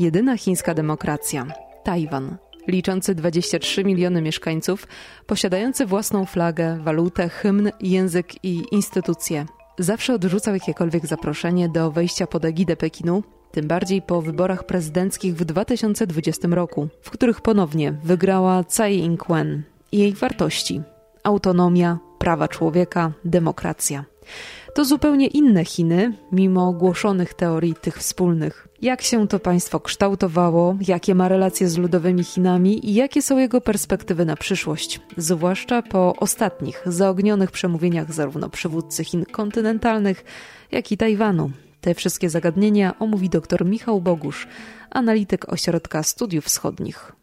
Jedyna chińska demokracja Tajwan, liczący 23 miliony mieszkańców, posiadający własną flagę, walutę, hymn, język i instytucje. Zawsze odrzucał jakiekolwiek zaproszenie do wejścia pod egidę Pekinu, tym bardziej po wyborach prezydenckich w 2020 roku, w których ponownie wygrała Tsai Ing-wen i jej wartości autonomia, prawa człowieka, demokracja. To zupełnie inne Chiny, mimo głoszonych teorii tych wspólnych. Jak się to państwo kształtowało, jakie ma relacje z ludowymi Chinami i jakie są jego perspektywy na przyszłość, zwłaszcza po ostatnich, zaognionych przemówieniach zarówno przywódcy Chin kontynentalnych, jak i Tajwanu. Te wszystkie zagadnienia omówi dr Michał Bogusz, analityk Ośrodka Studiów Wschodnich.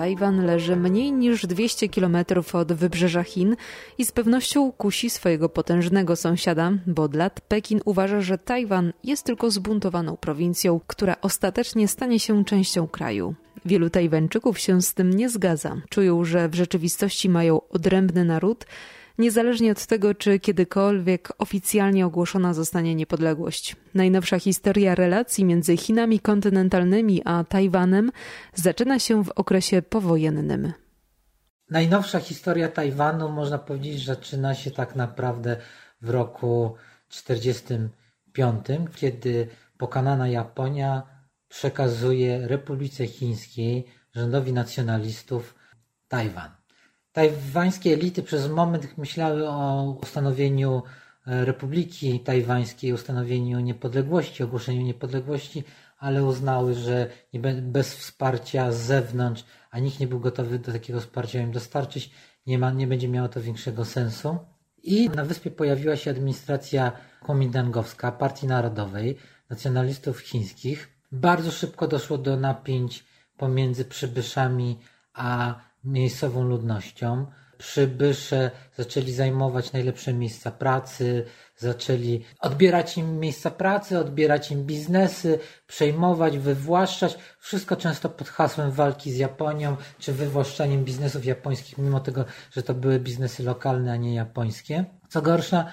Tajwan leży mniej niż 200 kilometrów od wybrzeża Chin i z pewnością kusi swojego potężnego sąsiada, bo od lat Pekin uważa, że Tajwan jest tylko zbuntowaną prowincją, która ostatecznie stanie się częścią kraju. Wielu Tajwańczyków się z tym nie zgadza. Czują, że w rzeczywistości mają odrębny naród, niezależnie od tego, czy kiedykolwiek oficjalnie ogłoszona zostanie niepodległość. Najnowsza historia relacji między Chinami kontynentalnymi a Tajwanem zaczyna się w okresie powojennym. Najnowsza historia Tajwanu, można powiedzieć, zaczyna się tak naprawdę w roku 1945, kiedy pokonana Japonia przekazuje Republice Chińskiej, rządowi nacjonalistów, Tajwan tajwańskie elity przez moment myślały o ustanowieniu e, Republiki Tajwańskiej, ustanowieniu niepodległości, ogłoszeniu niepodległości, ale uznały, że bez wsparcia z zewnątrz, a nikt nie był gotowy do takiego wsparcia im dostarczyć, nie, ma, nie będzie miało to większego sensu. I na wyspie pojawiła się administracja komindangowska Partii Narodowej, nacjonalistów chińskich. Bardzo szybko doszło do napięć pomiędzy przybyszami a miejscową ludnością. Przybysze zaczęli zajmować najlepsze miejsca pracy, zaczęli odbierać im miejsca pracy, odbierać im biznesy, przejmować, wywłaszczać. Wszystko często pod hasłem walki z Japonią, czy wywłaszczaniem biznesów japońskich, mimo tego, że to były biznesy lokalne, a nie japońskie. Co gorsza,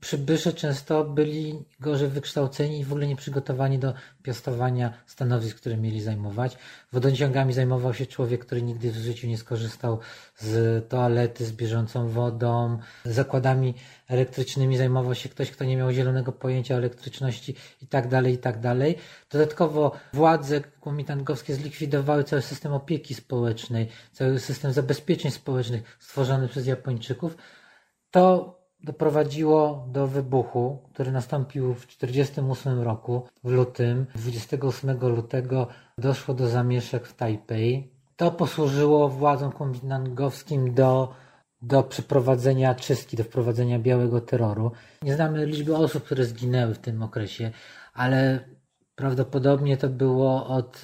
Przybysze często byli gorzej wykształceni i w ogóle nie przygotowani do piastowania stanowisk, które mieli zajmować. Wodociągami zajmował się człowiek, który nigdy w życiu nie skorzystał z toalety z bieżącą wodą. Zakładami elektrycznymi zajmował się ktoś, kto nie miał zielonego pojęcia o elektryczności i tak dalej, i tak dalej. Dodatkowo władze komitangowskie zlikwidowały cały system opieki społecznej, cały system zabezpieczeń społecznych stworzony przez Japończyków. To doprowadziło do wybuchu, który nastąpił w 1948 roku, w lutym. 28 lutego doszło do zamieszek w Tajpej. To posłużyło władzom kuomintangowskim do, do przeprowadzenia czystki, do wprowadzenia białego terroru. Nie znamy liczby osób, które zginęły w tym okresie, ale prawdopodobnie to było od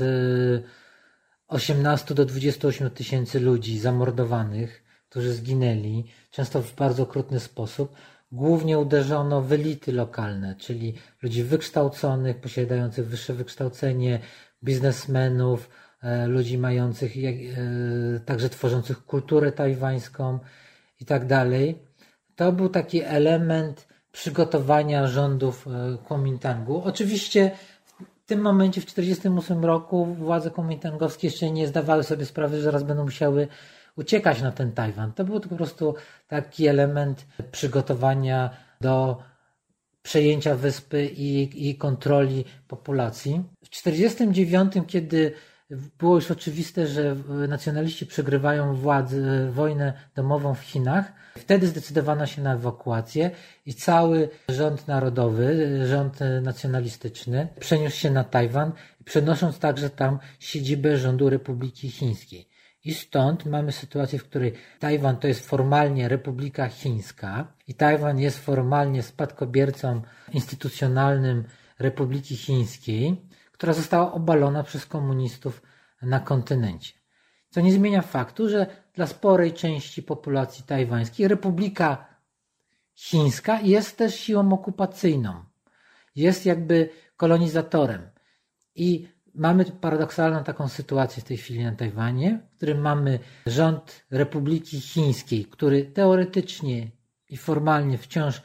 18 y, do 28 tysięcy ludzi zamordowanych którzy zginęli, często w bardzo okrutny sposób. Głównie uderzono w elity lokalne, czyli ludzi wykształconych, posiadających wyższe wykształcenie, biznesmenów, e, ludzi mających, e, także tworzących kulturę tajwańską i tak dalej. To był taki element przygotowania rządów e, Kuomintangu. Oczywiście w tym momencie, w 1948 roku, władze kuomintangowskie jeszcze nie zdawały sobie sprawy, że zaraz będą musiały uciekać na ten Tajwan. To był to po prostu taki element przygotowania do przejęcia wyspy i, i kontroli populacji. W 1949, kiedy było już oczywiste, że nacjonaliści przegrywają władzę, wojnę domową w Chinach. Wtedy zdecydowano się na ewakuację i cały rząd narodowy, rząd nacjonalistyczny przeniósł się na Tajwan, przenosząc także tam siedzibę rządu Republiki Chińskiej. I stąd mamy sytuację, w której Tajwan to jest formalnie Republika Chińska i Tajwan jest formalnie spadkobiercą instytucjonalnym Republiki Chińskiej, która została obalona przez komunistów na kontynencie. Co nie zmienia faktu, że dla sporej części populacji tajwańskiej Republika Chińska jest też siłą okupacyjną. Jest jakby kolonizatorem. I mamy paradoksalną taką sytuację w tej chwili na Tajwanie, w którym mamy rząd Republiki Chińskiej, który teoretycznie i formalnie wciąż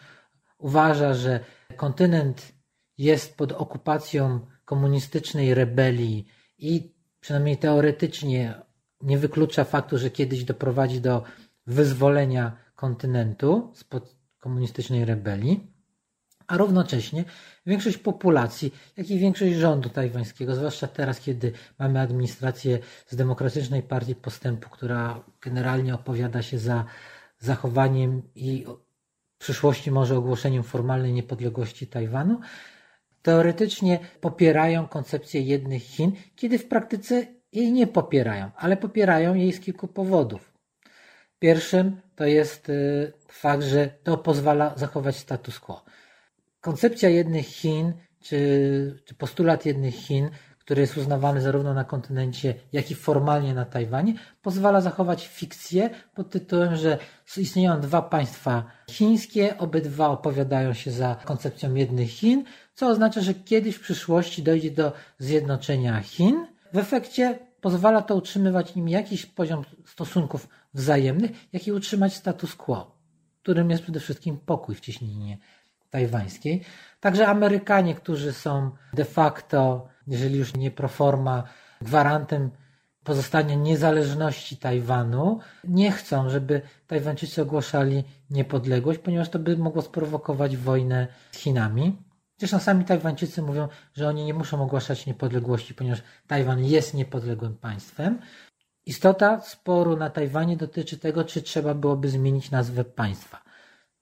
uważa, że kontynent jest pod okupacją komunistycznej rebelii i przynajmniej teoretycznie nie wyklucza faktu, że kiedyś doprowadzi do wyzwolenia kontynentu spod komunistycznej rebelii, a równocześnie większość populacji, jak i większość rządu tajwańskiego, zwłaszcza teraz, kiedy mamy administrację z Demokratycznej Partii Postępu, która generalnie opowiada się za zachowaniem i w przyszłości może ogłoszeniem formalnej niepodległości Tajwanu, teoretycznie popierają koncepcję jednych Chin, kiedy w praktyce jej nie popierają, ale popierają jej z kilku powodów. Pierwszym to jest y, fakt, że to pozwala zachować status quo. Koncepcja jednych Chin, czy, czy postulat jednych Chin, który jest uznawany zarówno na kontynencie, jak i formalnie na Tajwanie, pozwala zachować fikcję pod tytułem, że istnieją dwa państwa chińskie, obydwa opowiadają się za koncepcją jednych Chin, co oznacza, że kiedyś w przyszłości dojdzie do zjednoczenia Chin. W efekcie pozwala to utrzymywać im jakiś poziom stosunków wzajemnych, jak i utrzymać status quo, którym jest przede wszystkim pokój w cieśninie tajwańskiej. Także Amerykanie, którzy są de facto, jeżeli już nie proforma, gwarantem pozostania niezależności Tajwanu, nie chcą, żeby Tajwańczycy ogłaszali niepodległość, ponieważ to by mogło sprowokować wojnę z Chinami. Zresztą sami Tajwańczycy mówią, że oni nie muszą ogłaszać niepodległości, ponieważ Tajwan jest niepodległym państwem. Istota sporu na Tajwanie dotyczy tego, czy trzeba byłoby zmienić nazwę państwa.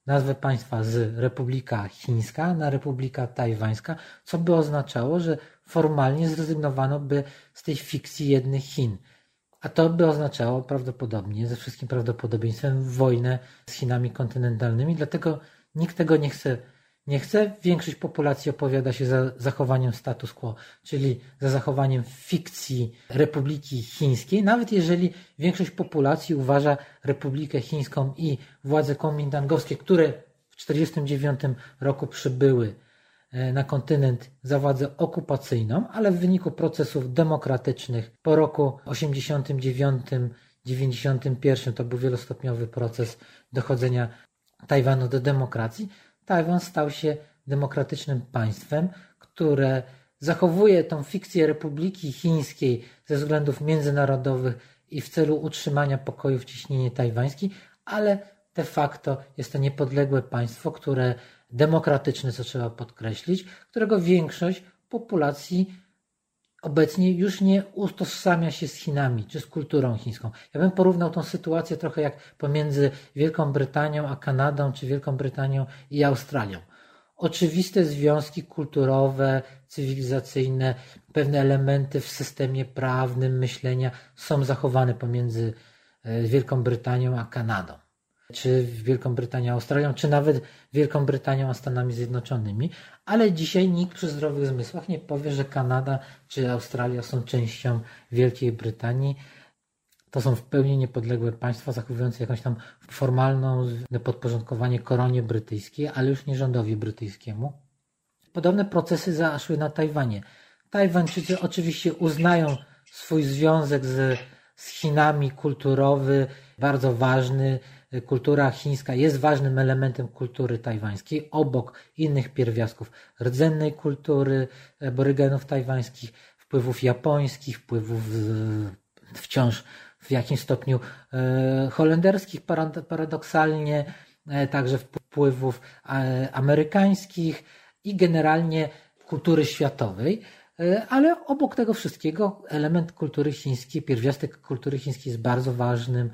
Nazwę państwa z Republika Chińska na Republika Tajwańska, co by oznaczało, że formalnie zrezygnowano by z tej fikcji jednych Chin. A to by oznaczało prawdopodobnie, ze wszystkim prawdopodobieństwem, wojnę z Chinami kontynentalnymi, dlatego nikt tego nie chce nie chce. Większość populacji opowiada się za zachowaniem status quo, czyli za zachowaniem fikcji Republiki Chińskiej, nawet jeżeli większość populacji uważa Republikę Chińską i władze komintangowskie, które w 1949 roku przybyły e, na kontynent za władzę okupacyjną, ale w wyniku procesów demokratycznych po roku 89 91 to był wielostopniowy proces dochodzenia Tajwanu do demokracji, Tajwan stał się demokratycznym państwem, które zachowuje tą fikcję Republiki Chińskiej ze względów międzynarodowych i w celu utrzymania pokoju w ciśnienie tajwańskiej, ale de facto jest to niepodległe państwo, które demokratyczne, co trzeba podkreślić, którego większość populacji obecnie już nie utożsamia się z Chinami czy z kulturą chińską. Ja bym porównał tą sytuację trochę jak pomiędzy Wielką Brytanią a Kanadą, czy Wielką Brytanią i Australią. Oczywiste związki kulturowe, cywilizacyjne, pewne elementy w systemie prawnym myślenia są zachowane pomiędzy e, Wielką Brytanią a Kanadą czy Wielką Brytanią, Australią, czy nawet Wielką Brytanią a Stanami Zjednoczonymi, ale dzisiaj nikt przy zdrowych zmysłach nie powie, że Kanada czy Australia są częścią Wielkiej Brytanii. To są w pełni niepodległe państwa, zachowujące jakąś tam formalną podporządkowanie koronie brytyjskiej, ale już nie rządowi brytyjskiemu. Podobne procesy zaszły na Tajwanie. Tajwańczycy oczywiście uznają swój związek z, z Chinami kulturowy, bardzo ważny, kultura chińska jest ważnym elementem kultury tajwańskiej, obok innych pierwiastków rdzennej kultury aborygenów tajwańskich, wpływów japońskich, wpływów wciąż w jakimś stopniu e, holenderskich paradoksalnie, e, także wpływów e, amerykańskich i generalnie kultury światowej. Ale obok tego wszystkiego element kultury chińskiej, pierwiastek kultury chińskiej jest bardzo ważnym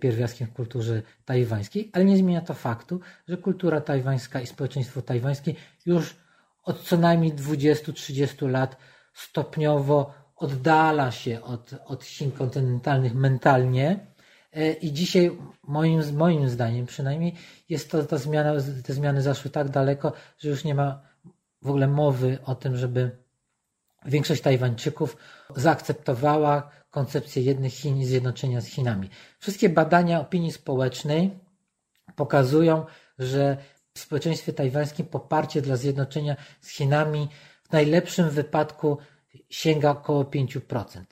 pierwiastkiem w kulturze tajwańskiej, ale nie zmienia to faktu, że kultura tajwańska i społeczeństwo tajwańskie już od co najmniej 20-30 lat stopniowo oddala się od, od Chin kontynentalnych mentalnie. E, I dzisiaj, moim, moim zdaniem przynajmniej, jest to ta zmiana, te zmiany zaszły tak daleko, że już nie ma w ogóle mowy o tym, żeby większość Tajwańczyków zaakceptowała koncepcję jednych Chin i zjednoczenia z Chinami. Wszystkie badania opinii społecznej pokazują, że w społeczeństwie tajwańskim poparcie dla zjednoczenia z Chinami w najlepszym wypadku sięga około 5%.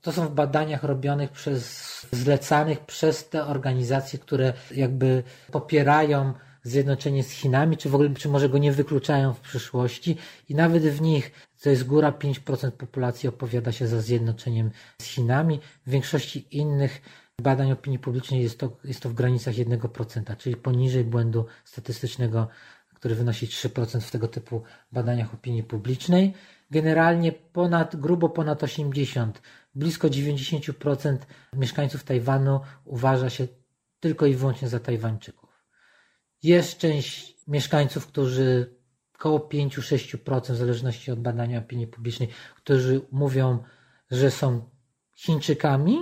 To są w badaniach robionych przez, zlecanych przez te organizacje, które jakby popierają zjednoczenie z Chinami, czy w ogóle, czy może go nie wykluczają w przyszłości i nawet w nich to jest góra 5% populacji opowiada się za zjednoczeniem z Chinami. W większości innych badań opinii publicznej jest to, jest to w granicach 1%, czyli poniżej błędu statystycznego, który wynosi 3% w tego typu badaniach opinii publicznej. Generalnie ponad, grubo ponad 80, blisko 90% mieszkańców Tajwanu uważa się tylko i wyłącznie za Tajwańczyków. Jest część mieszkańców, którzy około 5-6% w zależności od badania opinii publicznej, którzy mówią, że są Chińczykami,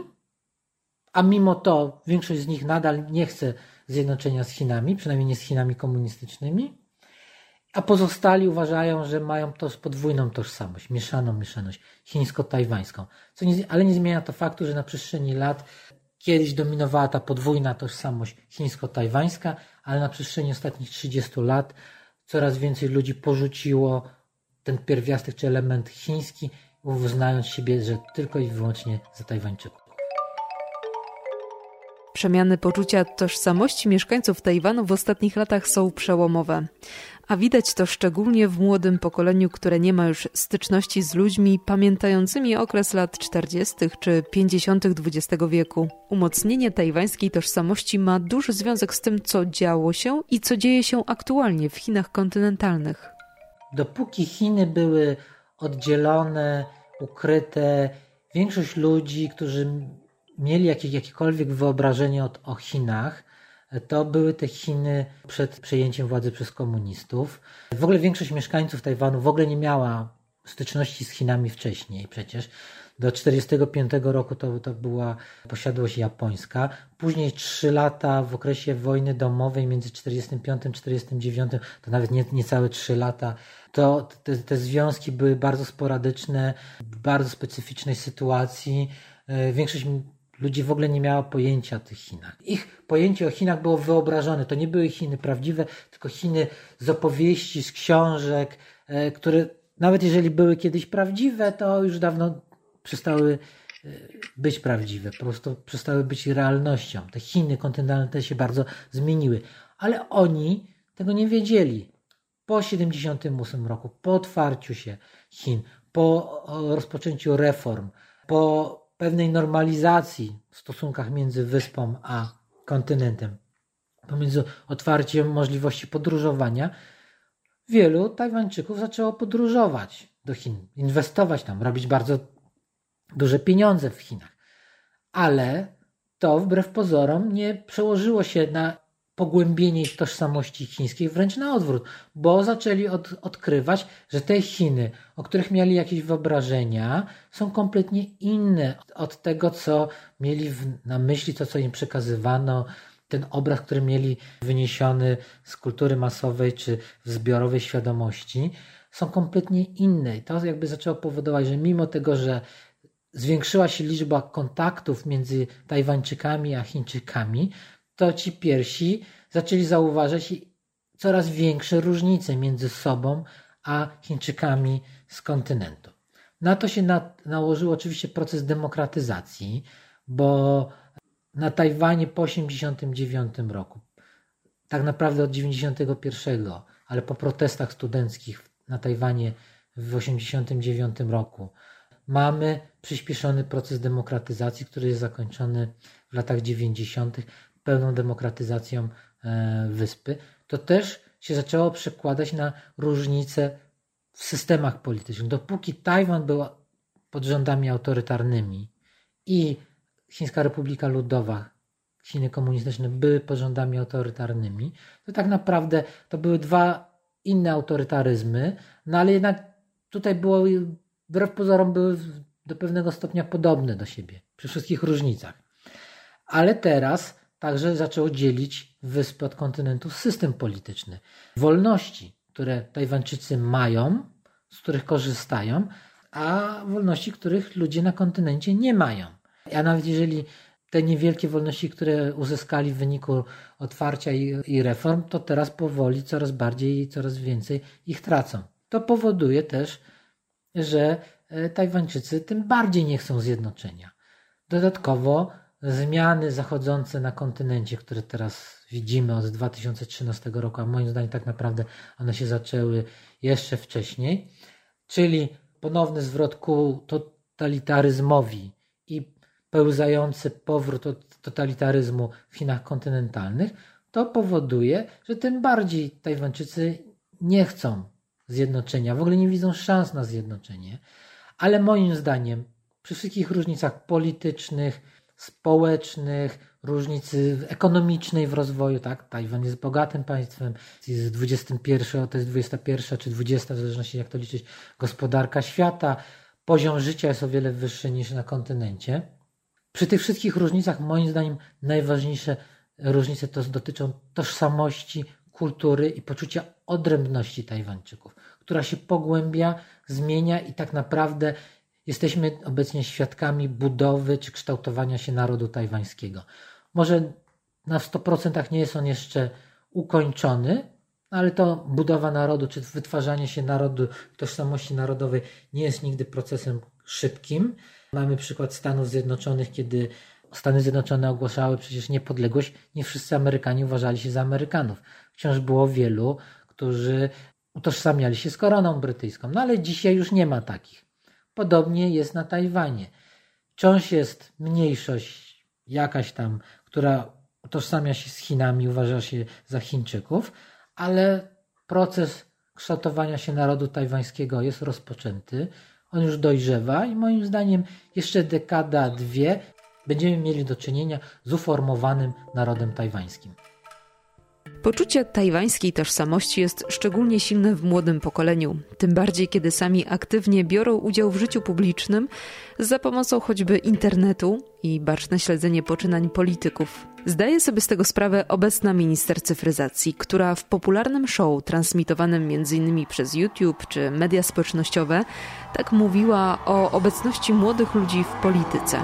a mimo to większość z nich nadal nie chce zjednoczenia z Chinami, przynajmniej nie z Chinami komunistycznymi, a pozostali uważają, że mają to podwójną tożsamość, mieszaną mieszaność chińsko-tajwańską. Co nie, ale nie zmienia to faktu, że na przestrzeni lat kiedyś dominowała ta podwójna tożsamość chińsko-tajwańska, ale na przestrzeni ostatnich 30 lat coraz więcej ludzi porzuciło ten pierwiastek czy element chiński, uznając siebie, że tylko i wyłącznie za Tajwańczyków. Przemiany poczucia tożsamości mieszkańców Tajwanu w ostatnich latach są przełomowe. A widać to szczególnie w młodym pokoleniu, które nie ma już styczności z ludźmi pamiętającymi okres lat 40. czy 50. XX wieku. Umocnienie tajwańskiej tożsamości ma duży związek z tym, co działo się i co dzieje się aktualnie w Chinach kontynentalnych. Dopóki Chiny były oddzielone, ukryte, większość ludzi, którzy mieli jakieś, jakiekolwiek wyobrażenie o, o Chinach, to były te Chiny przed przejęciem władzy przez komunistów. W ogóle większość mieszkańców Tajwanu w ogóle nie miała styczności z Chinami wcześniej przecież. Do 1945 roku to, to była posiadłość japońska. Później trzy lata w okresie wojny domowej między 1945 a 1949, to nawet nie, niecałe trzy lata, to te, te związki były bardzo sporadyczne, w bardzo specyficznej sytuacji. E, większość Ludzi w ogóle nie miało pojęcia o tych Chinach. Ich pojęcie o Chinach było wyobrażone. To nie były Chiny prawdziwe, tylko Chiny z opowieści, z książek, e, które nawet jeżeli były kiedyś prawdziwe, to już dawno przestały e, być prawdziwe. Po prostu przestały być realnością. Te Chiny kontynentalne się bardzo zmieniły. Ale oni tego nie wiedzieli. Po 78 roku, po otwarciu się Chin, po rozpoczęciu reform, po pewnej normalizacji w stosunkach między wyspą a kontynentem, pomiędzy otwarciem możliwości podróżowania, wielu Tajwańczyków zaczęło podróżować do Chin, inwestować tam, robić bardzo duże pieniądze w Chinach. Ale to wbrew pozorom nie przełożyło się na pogłębienie ich tożsamości chińskiej, wręcz na odwrót, bo zaczęli od, odkrywać, że te Chiny, o których mieli jakieś wyobrażenia, są kompletnie inne od tego, co mieli w, na myśli, to co im przekazywano, ten obraz, który mieli wyniesiony z kultury masowej czy w zbiorowej świadomości, są kompletnie inne. I to jakby zaczęło powodować, że mimo tego, że zwiększyła się liczba kontaktów między Tajwańczykami a Chińczykami, to ci pierwsi zaczęli zauważać coraz większe różnice między sobą a Chińczykami z kontynentu. Na to się na, nałożył oczywiście proces demokratyzacji, bo na Tajwanie po 1989 roku, tak naprawdę od 1991, ale po protestach studenckich na Tajwanie w 1989 roku, mamy przyspieszony proces demokratyzacji, który jest zakończony w latach 90 pełną demokratyzacją e, wyspy, to też się zaczęło przekładać na różnice w systemach politycznych. Dopóki Tajwan był pod rządami autorytarnymi i Chińska Republika Ludowa, Chiny komunistyczne były pod rządami autorytarnymi, to tak naprawdę to były dwa inne autorytaryzmy, no ale jednak tutaj było, wbrew pozorom, były do pewnego stopnia podobne do siebie, przy wszystkich różnicach. Ale teraz także zaczęło dzielić wyspy od kontynentu system polityczny. Wolności, które Tajwańczycy mają, z których korzystają, a wolności, których ludzie na kontynencie nie mają. A nawet jeżeli te niewielkie wolności, które uzyskali w wyniku otwarcia i, i reform, to teraz powoli coraz bardziej i coraz więcej ich tracą. To powoduje też, że e, Tajwańczycy tym bardziej nie chcą zjednoczenia. Dodatkowo zmiany zachodzące na kontynencie, które teraz widzimy od 2013 roku, a moim zdaniem tak naprawdę one się zaczęły jeszcze wcześniej, czyli ponowny zwrot ku totalitaryzmowi i pełzający powrót od totalitaryzmu w Chinach kontynentalnych, to powoduje, że tym bardziej Tajwańczycy nie chcą zjednoczenia, w ogóle nie widzą szans na zjednoczenie, ale moim zdaniem przy wszystkich różnicach politycznych, społecznych, różnicy ekonomicznej w rozwoju, tak? Tajwan jest bogatym państwem, jest 21, to jest 21 czy 20, w zależności jak to liczyć, gospodarka świata. Poziom życia jest o wiele wyższy niż na kontynencie. Przy tych wszystkich różnicach, moim zdaniem, najważniejsze różnice to dotyczą tożsamości, kultury i poczucia odrębności Tajwańczyków, która się pogłębia, zmienia i tak naprawdę jesteśmy obecnie świadkami budowy czy kształtowania się narodu tajwańskiego. Może na 100% nie jest on jeszcze ukończony, ale to budowa narodu czy wytwarzanie się narodu, tożsamości narodowej nie jest nigdy procesem szybkim. Mamy przykład Stanów Zjednoczonych, kiedy Stany Zjednoczone ogłaszały przecież niepodległość, nie wszyscy Amerykanie uważali się za Amerykanów. Wciąż było wielu, którzy utożsamiali się z koroną brytyjską, no ale dzisiaj już nie ma takich. Podobnie jest na Tajwanie. Wciąż jest mniejszość jakaś tam, która utożsamia się z Chinami, uważa się za Chińczyków, ale proces kształtowania się narodu tajwańskiego jest rozpoczęty. On już dojrzewa i moim zdaniem jeszcze dekada, dwie będziemy mieli do czynienia z uformowanym narodem tajwańskim. Poczucie tajwańskiej tożsamości jest szczególnie silne w młodym pokoleniu, tym bardziej kiedy sami aktywnie biorą udział w życiu publicznym za pomocą choćby internetu i baczne śledzenie poczynań polityków. Zdaje sobie z tego sprawę obecna minister cyfryzacji, która w popularnym show transmitowanym m.in. przez YouTube czy media społecznościowe tak mówiła o obecności młodych ludzi w polityce.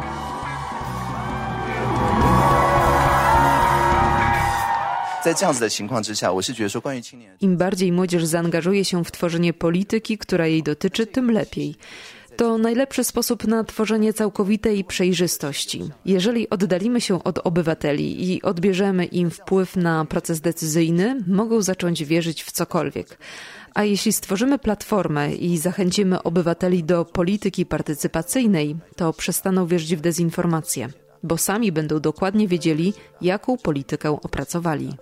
Im bardziej młodzież zaangażuje się w tworzenie polityki, która jej dotyczy, tym lepiej. To najlepszy sposób na tworzenie całkowitej przejrzystości. Jeżeli oddalimy się od obywateli i odbierzemy im wpływ na proces decyzyjny, mogą zacząć wierzyć w cokolwiek. A jeśli stworzymy platformę i zachęcimy obywateli do polityki partycypacyjnej, to przestaną wierzyć w dezinformację bo sami będą dokładnie wiedzieli, jaką politykę opracowali.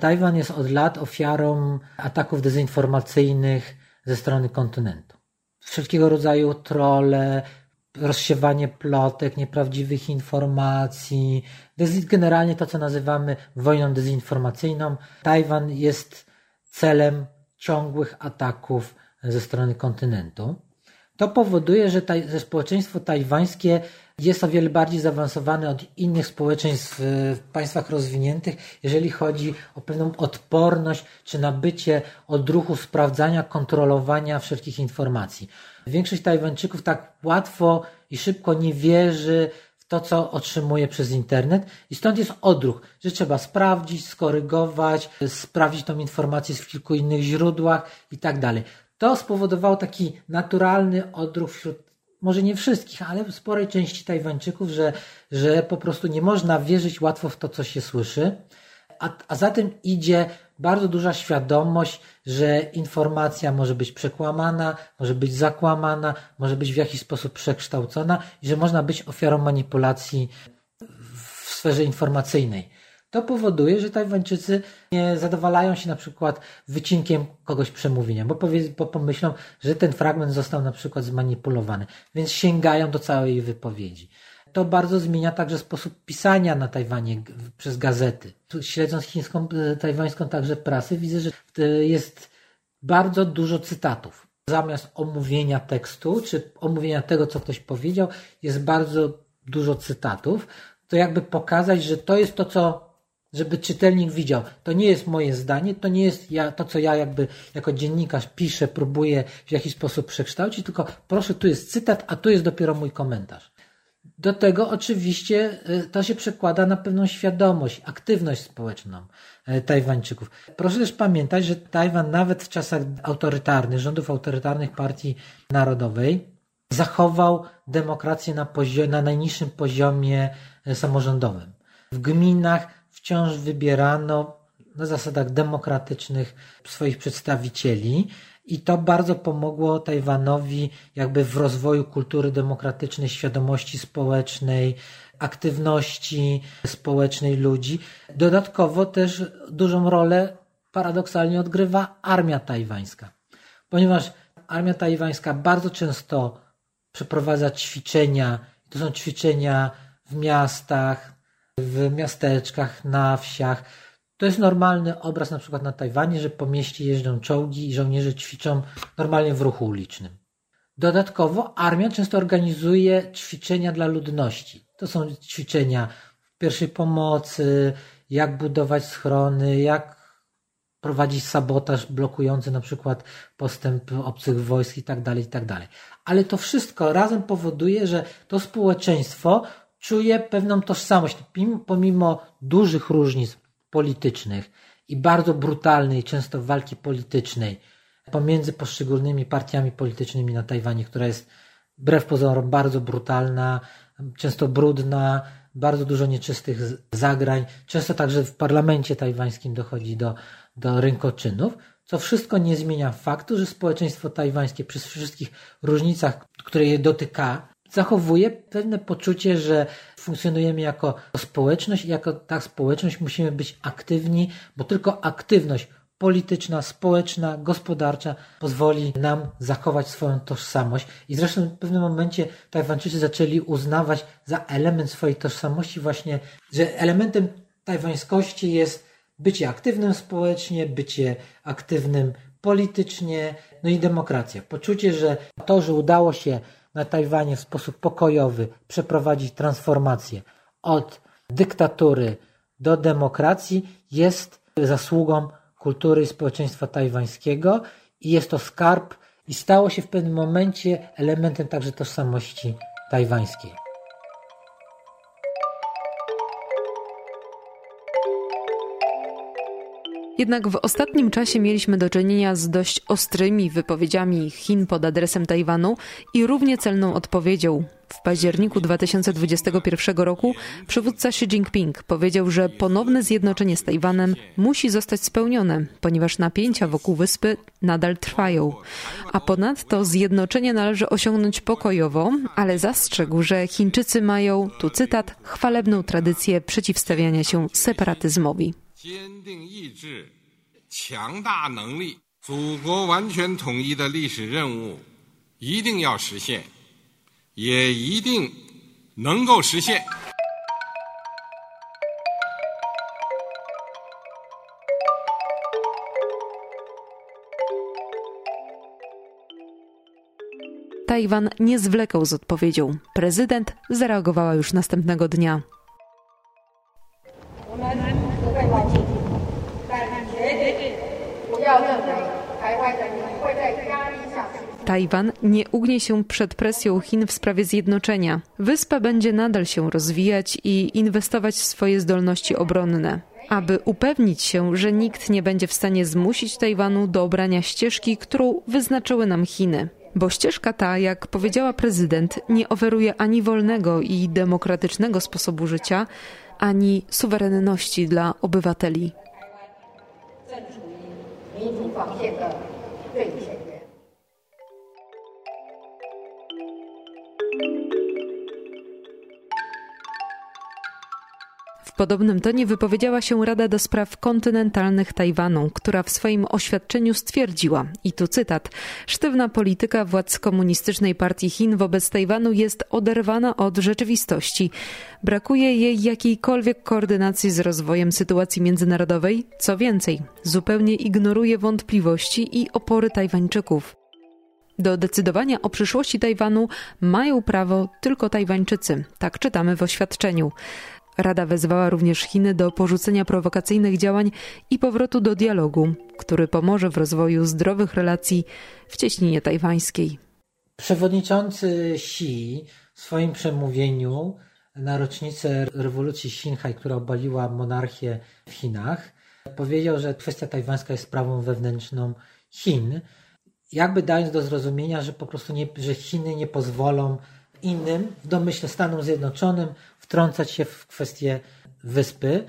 Tajwan jest od lat ofiarą ataków dezinformacyjnych ze strony kontynentu. Wszelkiego rodzaju trole, rozsiewanie plotek, nieprawdziwych informacji, generalnie to, co nazywamy wojną dezinformacyjną. Tajwan jest celem ciągłych ataków ze strony kontynentu. To powoduje, że, taj, społeczeństwo tajwańskie jest o wiele bardziej zaawansowane od innych społeczeństw w państwach rozwiniętych, jeżeli chodzi o pewną odporność czy nabycie odruchu sprawdzania, kontrolowania wszelkich informacji. Większość Tajwańczyków tak łatwo i szybko nie wierzy w to, co otrzymuje przez internet i stąd jest odruch, że trzeba sprawdzić, skorygować, sprawdzić tą informację w kilku innych źródłach i tak dalej. To spowodowało taki naturalny odruch wśród, może nie wszystkich, ale w sporej części Tajwańczyków, że, że po prostu nie można wierzyć łatwo w to, co się słyszy. A, a za tym idzie bardzo duża świadomość, że informacja może być przekłamana, może być zakłamana, może być w jakiś sposób przekształcona i że można być ofiarą manipulacji w sferze informacyjnej. To powoduje, że Tajwańczycy nie zadowalają się na przykład wycinkiem kogoś przemówienia, bo, powie, bo pomyślą, że ten fragment został na przykład zmanipulowany, więc sięgają do całej wypowiedzi. To bardzo zmienia także sposób pisania na Tajwanie przez gazety. Śledząc chińską, e, tajwańską także prasę, widzę, że e, jest bardzo dużo cytatów. Zamiast omówienia tekstu, czy omówienia tego, co ktoś powiedział, jest bardzo dużo cytatów. To jakby pokazać, że to jest to, co żeby czytelnik widział. To nie jest moje zdanie, to nie jest ja, to, co ja jakby jako dziennikarz piszę, próbuję w jakiś sposób przekształcić, tylko proszę, tu jest cytat, a tu jest dopiero mój komentarz. Do tego oczywiście e, to się przekłada na pewną świadomość, aktywność społeczną e, Tajwańczyków. Proszę też pamiętać, że Tajwan nawet w czasach autorytarnych, rządów autorytarnych partii narodowej zachował demokrację na, poziomie, na najniższym poziomie e, samorządowym. W gminach wciąż wybierano na zasadach demokratycznych swoich przedstawicieli i to bardzo pomogło Tajwanowi jakby w rozwoju kultury demokratycznej, świadomości społecznej, aktywności społecznej ludzi. Dodatkowo też dużą rolę paradoksalnie odgrywa armia tajwańska, ponieważ armia tajwańska bardzo często przeprowadza ćwiczenia, to są ćwiczenia w miastach, w miasteczkach, na wsiach. To jest normalny obraz na przykład na Tajwanie, że po mieście jeżdżą czołgi i żołnierze ćwiczą normalnie w ruchu ulicznym. Dodatkowo armia często organizuje ćwiczenia dla ludności. To są ćwiczenia pierwszej pomocy, jak budować schrony, jak prowadzić sabotaż blokujący na przykład postęp obcych wojsk i tak dalej, i tak dalej. Ale to wszystko razem powoduje, że to społeczeństwo czuje pewną tożsamość, pomimo dużych różnic politycznych i bardzo brutalnej, często walki politycznej pomiędzy poszczególnymi partiami politycznymi na Tajwanie, która jest wbrew pozorom bardzo brutalna, często brudna, bardzo dużo nieczystych zagrań. Często także w parlamencie tajwańskim dochodzi do, do rynkoczynów, co wszystko nie zmienia faktu, że społeczeństwo tajwańskie przy wszystkich różnicach, które je dotyka, zachowuje pewne poczucie, że funkcjonujemy jako społeczność i jako ta społeczność musimy być aktywni, bo tylko aktywność polityczna, społeczna, gospodarcza pozwoli nam zachować swoją tożsamość. I zresztą w pewnym momencie Tajwańczycy zaczęli uznawać za element swojej tożsamości właśnie, że elementem tajwańskości jest bycie aktywnym społecznie, bycie aktywnym politycznie, no i demokracja. Poczucie, że to, że udało się na Tajwanie w sposób pokojowy przeprowadzić transformację od dyktatury do demokracji jest zasługą kultury i społeczeństwa tajwańskiego i jest to skarb i stało się w pewnym momencie elementem także tożsamości tajwańskiej. Jednak w ostatnim czasie mieliśmy do czynienia z dość ostrymi wypowiedziami Chin pod adresem Tajwanu i równie celną odpowiedzią. W październiku 2021 roku przywódca Xi Jinping powiedział, że ponowne zjednoczenie z Tajwanem musi zostać spełnione, ponieważ napięcia wokół wyspy nadal trwają. A ponadto zjednoczenie należy osiągnąć pokojowo, ale zastrzegł, że Chińczycy mają, tu cytat, chwalebną tradycję przeciwstawiania się separatyzmowi. 坚定意志、强大能力，祖国完全统一的历史任务一定要实现，也一定能够实现。Tajwan nie zwlekał z odpowiedzią. Prezydent zareagowała już następnego dnia. Tajwan nie ugnie się przed presją Chin w sprawie zjednoczenia. Wyspa będzie nadal się rozwijać i inwestować w swoje zdolności obronne. Aby upewnić się, że nikt nie będzie w stanie zmusić Tajwanu do obrania ścieżki, którą wyznaczyły nam Chiny. Bo ścieżka ta, jak powiedziała prezydent, nie oferuje ani wolnego i demokratycznego sposobu życia, ani suwerenności dla obywateli. 民主防线的对前。Podobnym tonie wypowiedziała się Rada do Spraw Kontynentalnych Tajwanu, która w swoim oświadczeniu stwierdziła, i tu cytat, sztywna polityka władz komunistycznej partii Chin wobec Tajwanu jest oderwana od rzeczywistości. Brakuje jej jakiejkolwiek koordynacji z rozwojem sytuacji międzynarodowej, co więcej, zupełnie ignoruje wątpliwości i opory Tajwańczyków. Do decydowania o przyszłości Tajwanu mają prawo tylko Tajwańczycy, tak czytamy w oświadczeniu. Rada wezwała również Chiny do porzucenia prowokacyjnych działań i powrotu do dialogu, który pomoże w rozwoju zdrowych relacji w cieśninie tajwańskiej. Przewodniczący Xi w swoim przemówieniu na rocznicę rewolucji Xinhai, która obaliła monarchię w Chinach, powiedział, że kwestia tajwańska jest sprawą wewnętrzną Chin, jakby dając do zrozumienia, że po prostu nie, że Chiny nie pozwolą innym, w domyśle Stanom Zjednoczonym, wtrącać się w kwestie wyspy,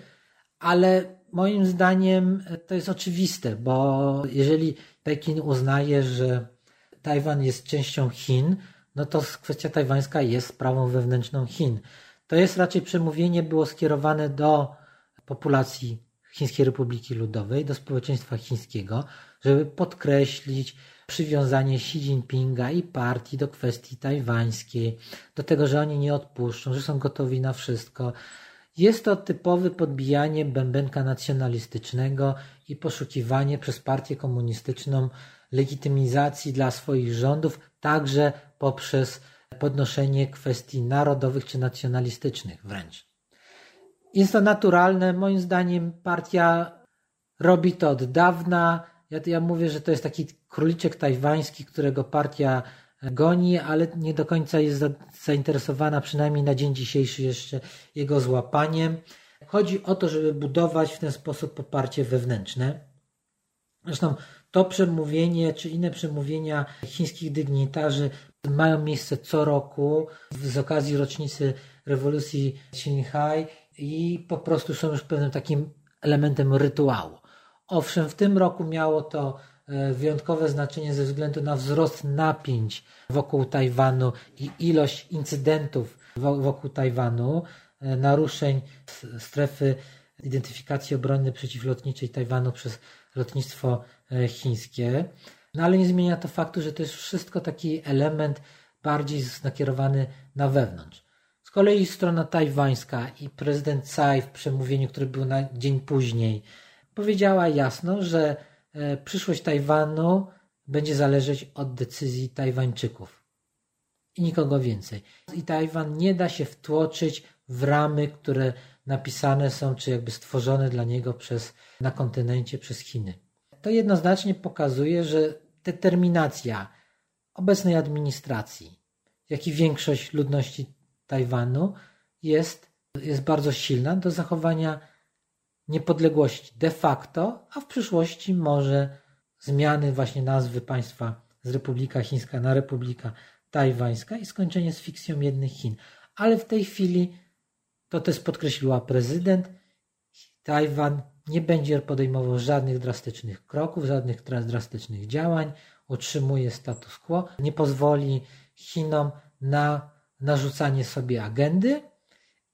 ale moim zdaniem to jest oczywiste, bo jeżeli Pekin uznaje, że Tajwan jest częścią Chin, no to kwestia tajwańska jest sprawą wewnętrzną Chin. To jest raczej przemówienie było skierowane do populacji Chińskiej Republiki Ludowej, do społeczeństwa chińskiego, żeby podkreślić przywiązanie Xi Jinpinga i partii do kwestii tajwańskiej, do tego, że oni nie odpuszczą, że są gotowi na wszystko. Jest to typowe podbijanie bębenka nacjonalistycznego i poszukiwanie przez partię komunistyczną legitymizacji dla swoich rządów, także poprzez podnoszenie kwestii narodowych czy nacjonalistycznych wręcz. Jest to naturalne. Moim zdaniem partia robi to od dawna. Ja, ja mówię, że to jest taki króliczek tajwański, którego partia goni, ale nie do końca jest za, zainteresowana, przynajmniej na dzień dzisiejszy, jeszcze jego złapaniem. Chodzi o to, żeby budować w ten sposób poparcie wewnętrzne. Zresztą to przemówienie, czy inne przemówienia chińskich dygnitarzy mają miejsce co roku z okazji rocznicy rewolucji Xinhai i po prostu są już pewnym takim elementem rytuału. Owszem, w tym roku miało to wyjątkowe znaczenie ze względu na wzrost napięć wokół Tajwanu i ilość incydentów wokół Tajwanu, e, naruszeń strefy identyfikacji obrony przeciwlotniczej Tajwanu przez lotnictwo e, chińskie. No ale nie zmienia to faktu, że to jest wszystko taki element bardziej nakierowany na wewnątrz. Z kolei strona tajwańska i prezydent Tsai w przemówieniu, który był na dzień później, powiedziała jasno, że e, przyszłość Tajwanu będzie zależeć od decyzji Tajwańczyków i nikogo więcej. I Tajwan nie da się wtłoczyć w ramy, które napisane są, czy jakby stworzone dla niego przez, na kontynencie przez Chiny. To jednoznacznie pokazuje, że determinacja obecnej administracji, jak i większość ludności Tajwanu jest, jest bardzo silna do zachowania niepodległości de facto, a w przyszłości może zmiany właśnie nazwy państwa z Republika Chińska na Republika Tajwańska i skończenie z fikcją jednych Chin. Ale w tej chwili, to też podkreśliła prezydent, Tajwan nie będzie podejmował żadnych drastycznych kroków, żadnych drastycznych działań, utrzymuje status quo, nie pozwoli Chinom na narzucanie sobie agendy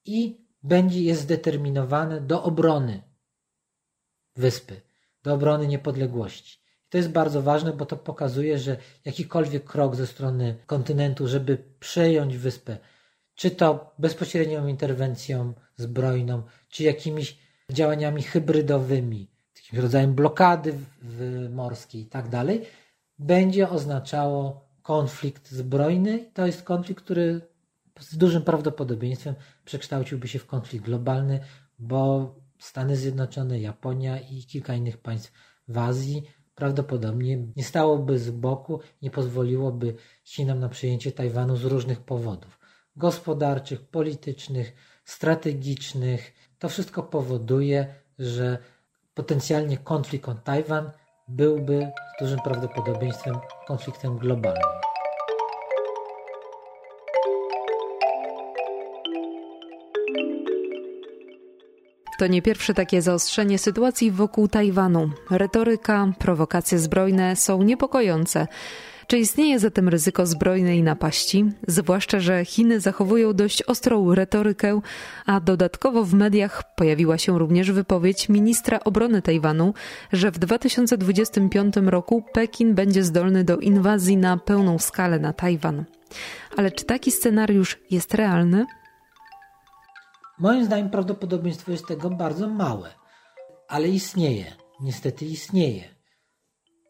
i będzie jest zdeterminowane do obrony wyspy, do obrony niepodległości. To jest bardzo ważne, bo to pokazuje, że jakikolwiek krok ze strony kontynentu, żeby przejąć wyspę, czy to bezpośrednią interwencją zbrojną, czy jakimiś działaniami hybrydowymi, takim rodzajem blokady morskiej i tak dalej, będzie oznaczało konflikt zbrojny. To jest konflikt, który z dużym prawdopodobieństwem przekształciłby się w konflikt globalny, bo Stany Zjednoczone, Japonia i kilka innych państw w Azji prawdopodobnie nie stałoby z boku, nie pozwoliłoby Chinom na przejęcie Tajwanu z różnych powodów gospodarczych, politycznych, strategicznych. To wszystko powoduje, że potencjalnie konflikt o Tajwan byłby z dużym prawdopodobieństwem konfliktem globalnym. To nie pierwsze takie zaostrzenie sytuacji wokół Tajwanu. Retoryka, prowokacje zbrojne są niepokojące. Czy istnieje zatem ryzyko zbrojnej napaści? Zwłaszcza, że Chiny zachowują dość ostrą retorykę, a dodatkowo w mediach pojawiła się również wypowiedź ministra obrony Tajwanu, że w 2025 roku Pekin będzie zdolny do inwazji na pełną skalę na Tajwan. Ale czy taki scenariusz jest realny? Moim zdaniem prawdopodobieństwo jest tego bardzo małe, ale istnieje. Niestety istnieje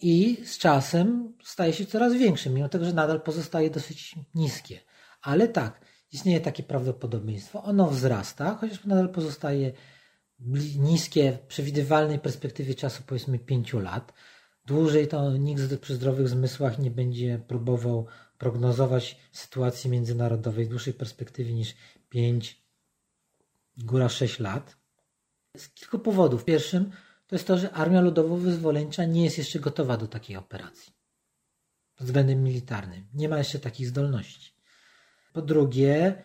i z czasem staje się coraz większy, mimo tego, że nadal pozostaje dosyć niskie. Ale tak, istnieje takie prawdopodobieństwo, ono wzrasta, chociaż nadal pozostaje niskie w przewidywalnej perspektywie czasu powiedzmy 5 lat. Dłużej to nikt przy zdrowych zmysłach nie będzie próbował prognozować sytuacji międzynarodowej w dłuższej perspektywie niż 5, góra 6 lat. Z kilku powodów. Pierwszym to jest to, że Armia Ludowo-Wyzwoleńcza nie jest jeszcze gotowa do takiej operacji pod względem militarnym. Nie ma jeszcze takich zdolności. Po drugie,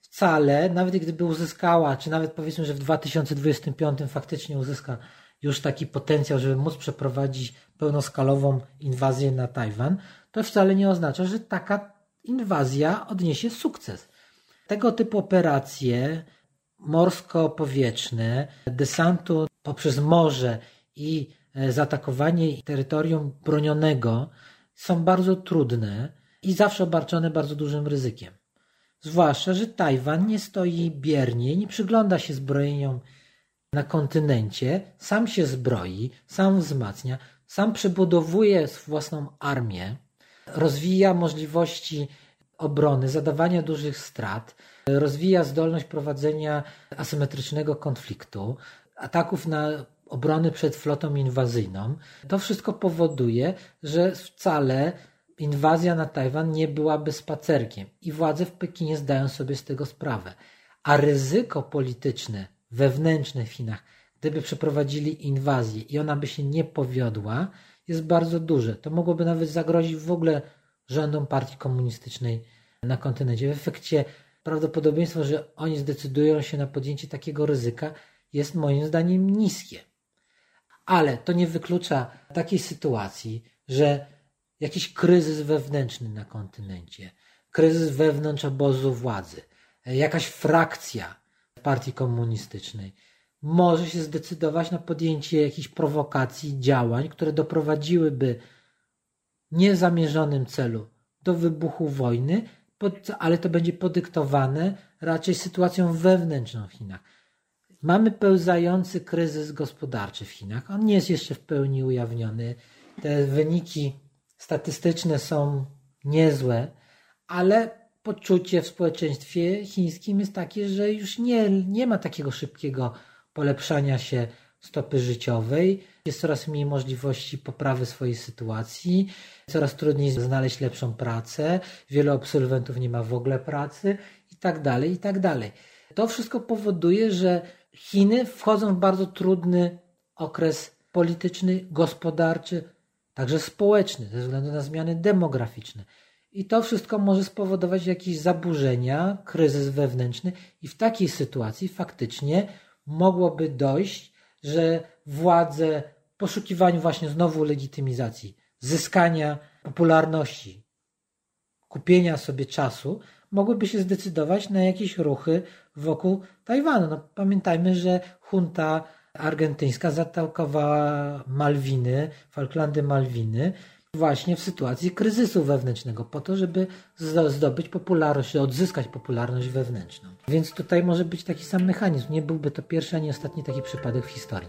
wcale, nawet gdyby uzyskała, czy nawet powiedzmy, że w 2025 faktycznie uzyska już taki potencjał, żeby móc przeprowadzić pełnoskalową inwazję na Tajwan, to wcale nie oznacza, że taka inwazja odniesie sukces. Tego typu operacje morsko-powietrzne, desantu poprzez morze i e, zaatakowanie terytorium bronionego są bardzo trudne i zawsze obarczone bardzo dużym ryzykiem. Zwłaszcza, że Tajwan nie stoi biernie, nie przygląda się zbrojeniom na kontynencie, sam się zbroi, sam wzmacnia, sam przebudowuje własną armię, rozwija możliwości obrony, zadawania dużych strat, rozwija zdolność prowadzenia asymetrycznego konfliktu, ataków na obrony przed flotą inwazyjną. To wszystko powoduje, że wcale inwazja na Tajwan nie byłaby spacerkiem i władze w Pekinie zdają sobie z tego sprawę. A ryzyko polityczne, wewnętrzne w Chinach, gdyby przeprowadzili inwazję i ona by się nie powiodła, jest bardzo duże. To mogłoby nawet zagrozić w ogóle rządom partii komunistycznej na kontynencie. W efekcie prawdopodobieństwo, że oni zdecydują się na podjęcie takiego ryzyka, jest moim zdaniem niskie. Ale to nie wyklucza takiej sytuacji, że jakiś kryzys wewnętrzny na kontynencie, kryzys wewnątrz obozu władzy, jakaś frakcja partii komunistycznej może się zdecydować na podjęcie jakichś prowokacji, działań, które doprowadziłyby w niezamierzonym celu do wybuchu wojny, ale to będzie podyktowane raczej sytuacją wewnętrzną w Chinach. Mamy pełzający kryzys gospodarczy w Chinach. On nie jest jeszcze w pełni ujawniony. Te wyniki statystyczne są niezłe, ale poczucie w społeczeństwie chińskim jest takie, że już nie, nie ma takiego szybkiego polepszania się stopy życiowej. Jest coraz mniej możliwości poprawy swojej sytuacji, coraz trudniej znaleźć lepszą pracę, wielu absolwentów nie ma w ogóle pracy i tak dalej, i tak dalej. To wszystko powoduje, że Chiny wchodzą w bardzo trudny okres polityczny, gospodarczy, także społeczny, ze względu na zmiany demograficzne. I to wszystko może spowodować jakieś zaburzenia, kryzys wewnętrzny, i w takiej sytuacji faktycznie mogłoby dojść, że władze w poszukiwaniu właśnie znowu legitymizacji, zyskania popularności, kupienia sobie czasu, mogłyby się zdecydować na jakieś ruchy wokół Tajwanu. No, pamiętajmy, że junta argentyńska zaatakowała Malwiny, Falklandy Malwiny, właśnie w sytuacji kryzysu wewnętrznego, po to, żeby zdobyć popularność, odzyskać popularność wewnętrzną. Więc tutaj może być taki sam mechanizm. Nie byłby to pierwszy ani ostatni taki przypadek w historii.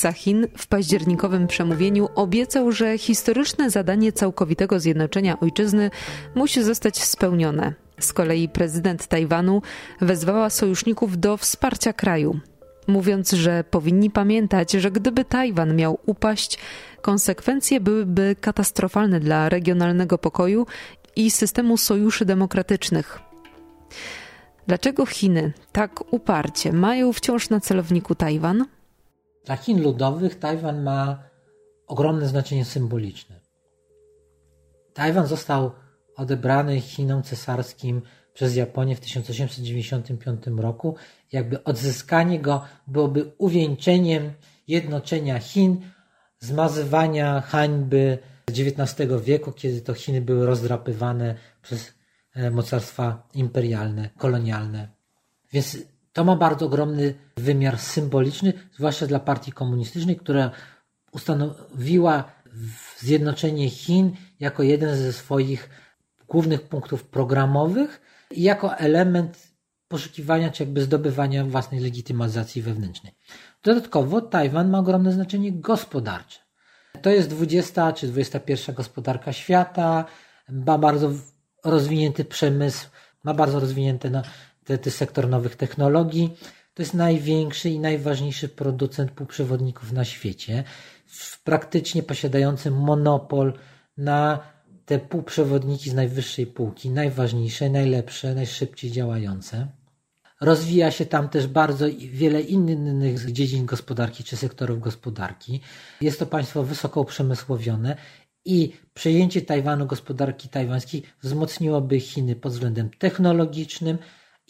Przywódca Chin w październikowym przemówieniu obiecał, że historyczne zadanie całkowitego zjednoczenia ojczyzny musi zostać spełnione. Z kolei prezydent Tajwanu wezwała sojuszników do wsparcia kraju, mówiąc, że powinni pamiętać, że gdyby Tajwan miał upaść, konsekwencje byłyby katastrofalne dla regionalnego pokoju i systemu sojuszy demokratycznych. Dlaczego Chiny tak uparcie mają wciąż na celowniku Tajwan? Dla Chin ludowych Tajwan ma ogromne znaczenie symboliczne. Tajwan został odebrany Chinom cesarskim przez Japonię w 1895 roku. Jakby odzyskanie go byłoby uwieńczeniem jednoczenia Chin, zmazywania hańby XIX wieku, kiedy to Chiny były rozdrapywane przez e, mocarstwa imperialne, kolonialne. Więc to ma bardzo ogromny wymiar symboliczny, zwłaszcza dla partii komunistycznej, która ustanowiła zjednoczenie Chin jako jeden ze swoich głównych punktów programowych i jako element poszukiwania czy jakby zdobywania własnej legitymizacji wewnętrznej. Dodatkowo Tajwan ma ogromne znaczenie gospodarcze. To jest 20 czy 21 gospodarka świata, ma bardzo rozwinięty przemysł, ma bardzo rozwinięty no, te, te sektor nowych technologii. To jest największy i najważniejszy producent półprzewodników na świecie, praktycznie posiadający monopol na te półprzewodniki z najwyższej półki, najważniejsze, najlepsze, najszybciej działające. Rozwija się tam też bardzo wiele innych dziedzin gospodarki czy sektorów gospodarki. Jest to państwo wysoko uprzemysłowione i przejęcie Tajwanu gospodarki tajwańskiej wzmocniłoby Chiny pod względem technologicznym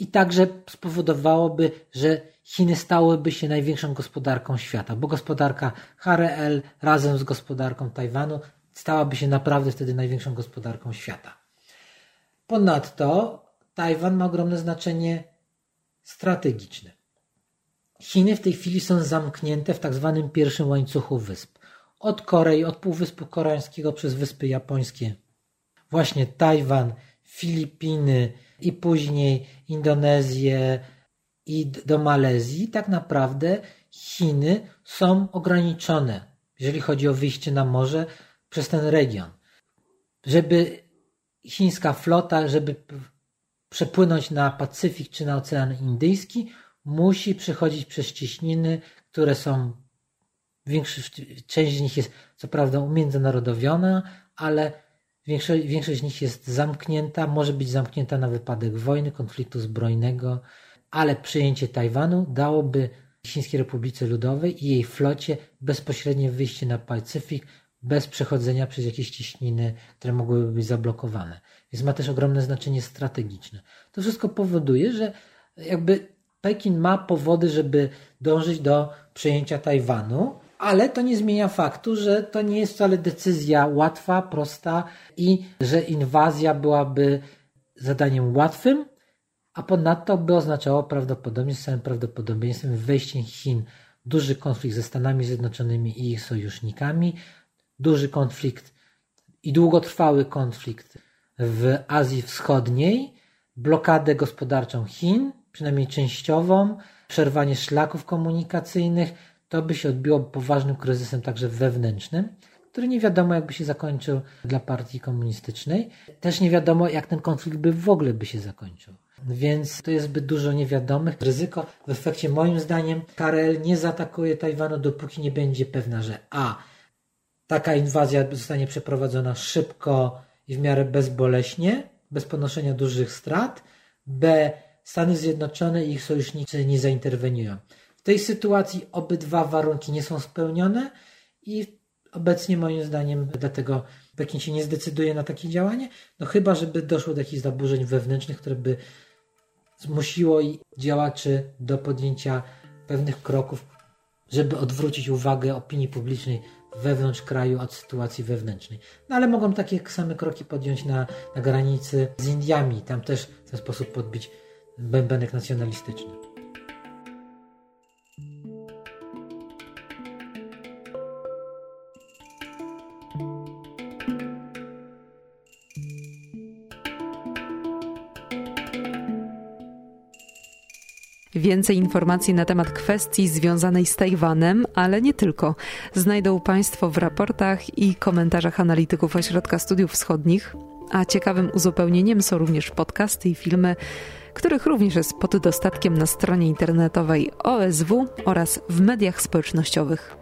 i także spowodowałoby, że Chiny stałyby się największą gospodarką świata, bo gospodarka HRL razem z gospodarką Tajwanu stałaby się naprawdę wtedy największą gospodarką świata. Ponadto Tajwan ma ogromne znaczenie strategiczne. Chiny w tej chwili są zamknięte w tak zwanym pierwszym łańcuchu wysp. Od Korei, od Półwyspu Koreańskiego przez Wyspy Japońskie. Właśnie Tajwan, Filipiny i później Indonezję i do Malezji. Tak naprawdę Chiny są ograniczone, jeżeli chodzi o wyjście na morze przez ten region. Żeby chińska flota, żeby przepłynąć na Pacyfik czy na Ocean Indyjski, musi przechodzić przez cieśniny, które są większość, część z nich jest co prawda umiędzynarodowiona, ale większość, większość z nich jest zamknięta, może być zamknięta na wypadek wojny, konfliktu zbrojnego, ale przyjęcie Tajwanu dałoby Chińskiej Republice Ludowej i jej flocie bezpośrednie wyjście na Pacyfik bez przechodzenia przez jakieś ciśniny, które mogłyby być zablokowane. Więc ma też ogromne znaczenie strategiczne. To wszystko powoduje, że jakby Pekin ma powody, żeby dążyć do przejęcia Tajwanu, ale to nie zmienia faktu, że to nie jest wcale decyzja łatwa, prosta i że inwazja byłaby zadaniem łatwym, a ponadto by oznaczało prawdopodobnie, z całym prawdopodobieństwem wejście Chin duży konflikt ze Stanami Zjednoczonymi i ich sojusznikami, duży konflikt i długotrwały konflikt w Azji Wschodniej, blokadę gospodarczą Chin, przynajmniej częściową, przerwanie szlaków komunikacyjnych, to by się odbiło poważnym kryzysem także wewnętrznym, który nie wiadomo jakby się zakończył dla partii komunistycznej. Też nie wiadomo jak ten konflikt by w ogóle by się zakończył. Więc to jest zbyt dużo niewiadomych. Ryzyko w efekcie moim zdaniem KRL nie zaatakuje Tajwanu dopóki nie będzie pewna, że a taka inwazja zostanie przeprowadzona szybko i w miarę bezboleśnie, bez ponoszenia dużych strat, b Stany Zjednoczone i ich sojusznicy nie zainterweniują. W tej sytuacji obydwa warunki nie są spełnione i obecnie moim zdaniem dlatego Pekin się nie zdecyduje na takie działanie, no chyba, żeby doszło do jakichś zaburzeń wewnętrznych, które by zmusiło działaczy do podjęcia pewnych kroków, żeby odwrócić uwagę opinii publicznej wewnątrz kraju od sytuacji wewnętrznej. No ale mogą takie same kroki podjąć na, na granicy z Indiami, tam też w ten sposób podbić bębenek nacjonalistyczny. Więcej informacji na temat kwestii związanej z Tajwanem, ale nie tylko, znajdą Państwo w raportach i komentarzach analityków Ośrodka Studiów Wschodnich, a ciekawym uzupełnieniem są również podcasty i filmy, których również jest pod dostatkiem na stronie internetowej OSW oraz w mediach społecznościowych.